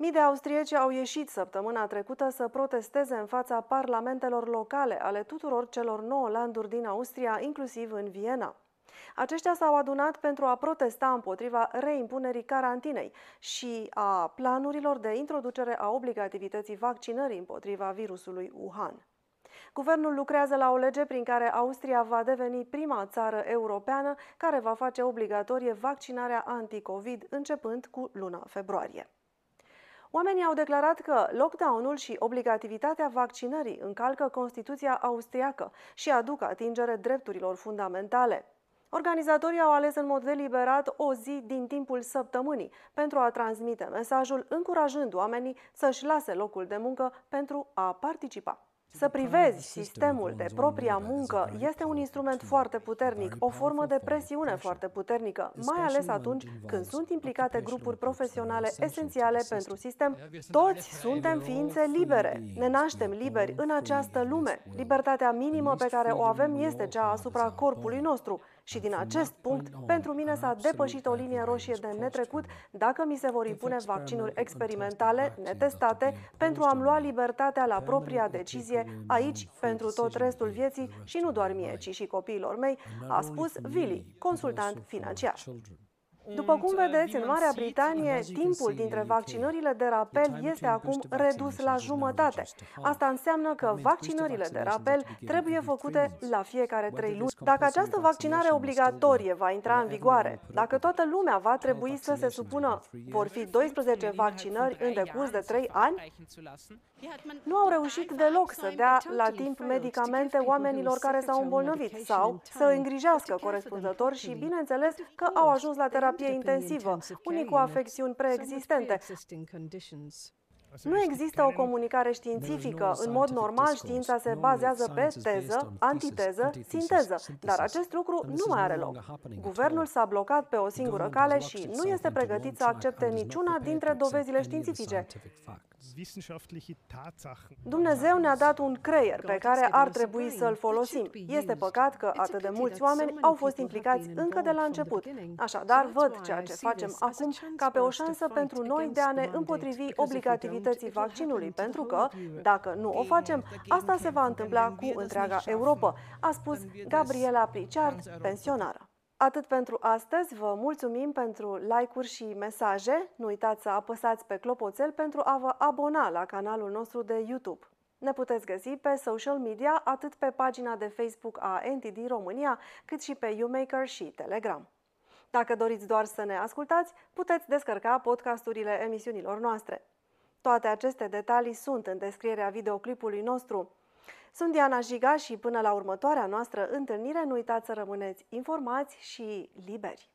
Mii de austrieci au ieșit săptămâna trecută să protesteze în fața parlamentelor locale ale tuturor celor nouă landuri din Austria, inclusiv în Viena. Aceștia s-au adunat pentru a protesta împotriva reimpunerii carantinei și a planurilor de introducere a obligativității vaccinării împotriva virusului Wuhan. Guvernul lucrează la o lege prin care Austria va deveni prima țară europeană care va face obligatorie vaccinarea anti-COVID începând cu luna februarie. Oamenii au declarat că lockdown-ul și obligativitatea vaccinării încalcă Constituția austriacă și aduc atingere drepturilor fundamentale. Organizatorii au ales în mod deliberat o zi din timpul săptămânii pentru a transmite mesajul încurajând oamenii să-și lase locul de muncă pentru a participa. Să privezi sistemul de propria muncă este un instrument foarte puternic, o formă de presiune foarte puternică, mai ales atunci când sunt implicate grupuri profesionale esențiale pentru sistem. Toți suntem ființe libere, ne naștem liberi în această lume. Libertatea minimă pe care o avem este cea asupra corpului nostru. Și din acest punct, pentru mine s-a depășit o linie roșie de netrecut. Dacă mi se vor impune vaccinuri experimentale, netestate, pentru a-mi lua libertatea la propria decizie aici pentru tot restul vieții și nu doar mie, ci și copiilor mei, a spus Vili, consultant financiar. După cum vedeți, în Marea Britanie, timpul dintre vaccinările de rapel este acum redus la jumătate. Asta înseamnă că vaccinările de rapel trebuie făcute la fiecare trei luni. Dacă această vaccinare obligatorie va intra în vigoare, dacă toată lumea va trebui să se supună, vor fi 12 vaccinări în decurs de 3 ani? Nu au reușit deloc să dea la timp medicamente oamenilor care s-au îmbolnăvit sau să îngrijească corespunzător și, bineînțeles, că au ajuns la terapie terapie intensivă, unii cu afecțiuni preexistente. Nu există o comunicare științifică. În mod normal, știința se bazează pe teză, antiteză, sinteză, dar acest lucru nu mai are loc. Guvernul s-a blocat pe o singură cale și nu este pregătit să accepte niciuna dintre dovezile științifice. Dumnezeu ne-a dat un creier pe care ar trebui să-l folosim. Este păcat că atât de mulți oameni au fost implicați încă de la început. Așadar, văd ceea ce facem acum ca pe o șansă pentru noi de a ne împotrivi obligativității vaccinului, pentru că, dacă nu o facem, asta se va întâmpla cu întreaga Europa, a spus Gabriela Pritchard, pensionară. Atât pentru astăzi, vă mulțumim pentru like-uri și mesaje. Nu uitați să apăsați pe clopoțel pentru a vă abona la canalul nostru de YouTube. Ne puteți găsi pe social media atât pe pagina de Facebook a NTD România, cât și pe YouMaker și Telegram. Dacă doriți doar să ne ascultați, puteți descărca podcasturile emisiunilor noastre. Toate aceste detalii sunt în descrierea videoclipului nostru. Sunt Diana Jiga și până la următoarea noastră întâlnire nu uitați să rămâneți informați și liberi.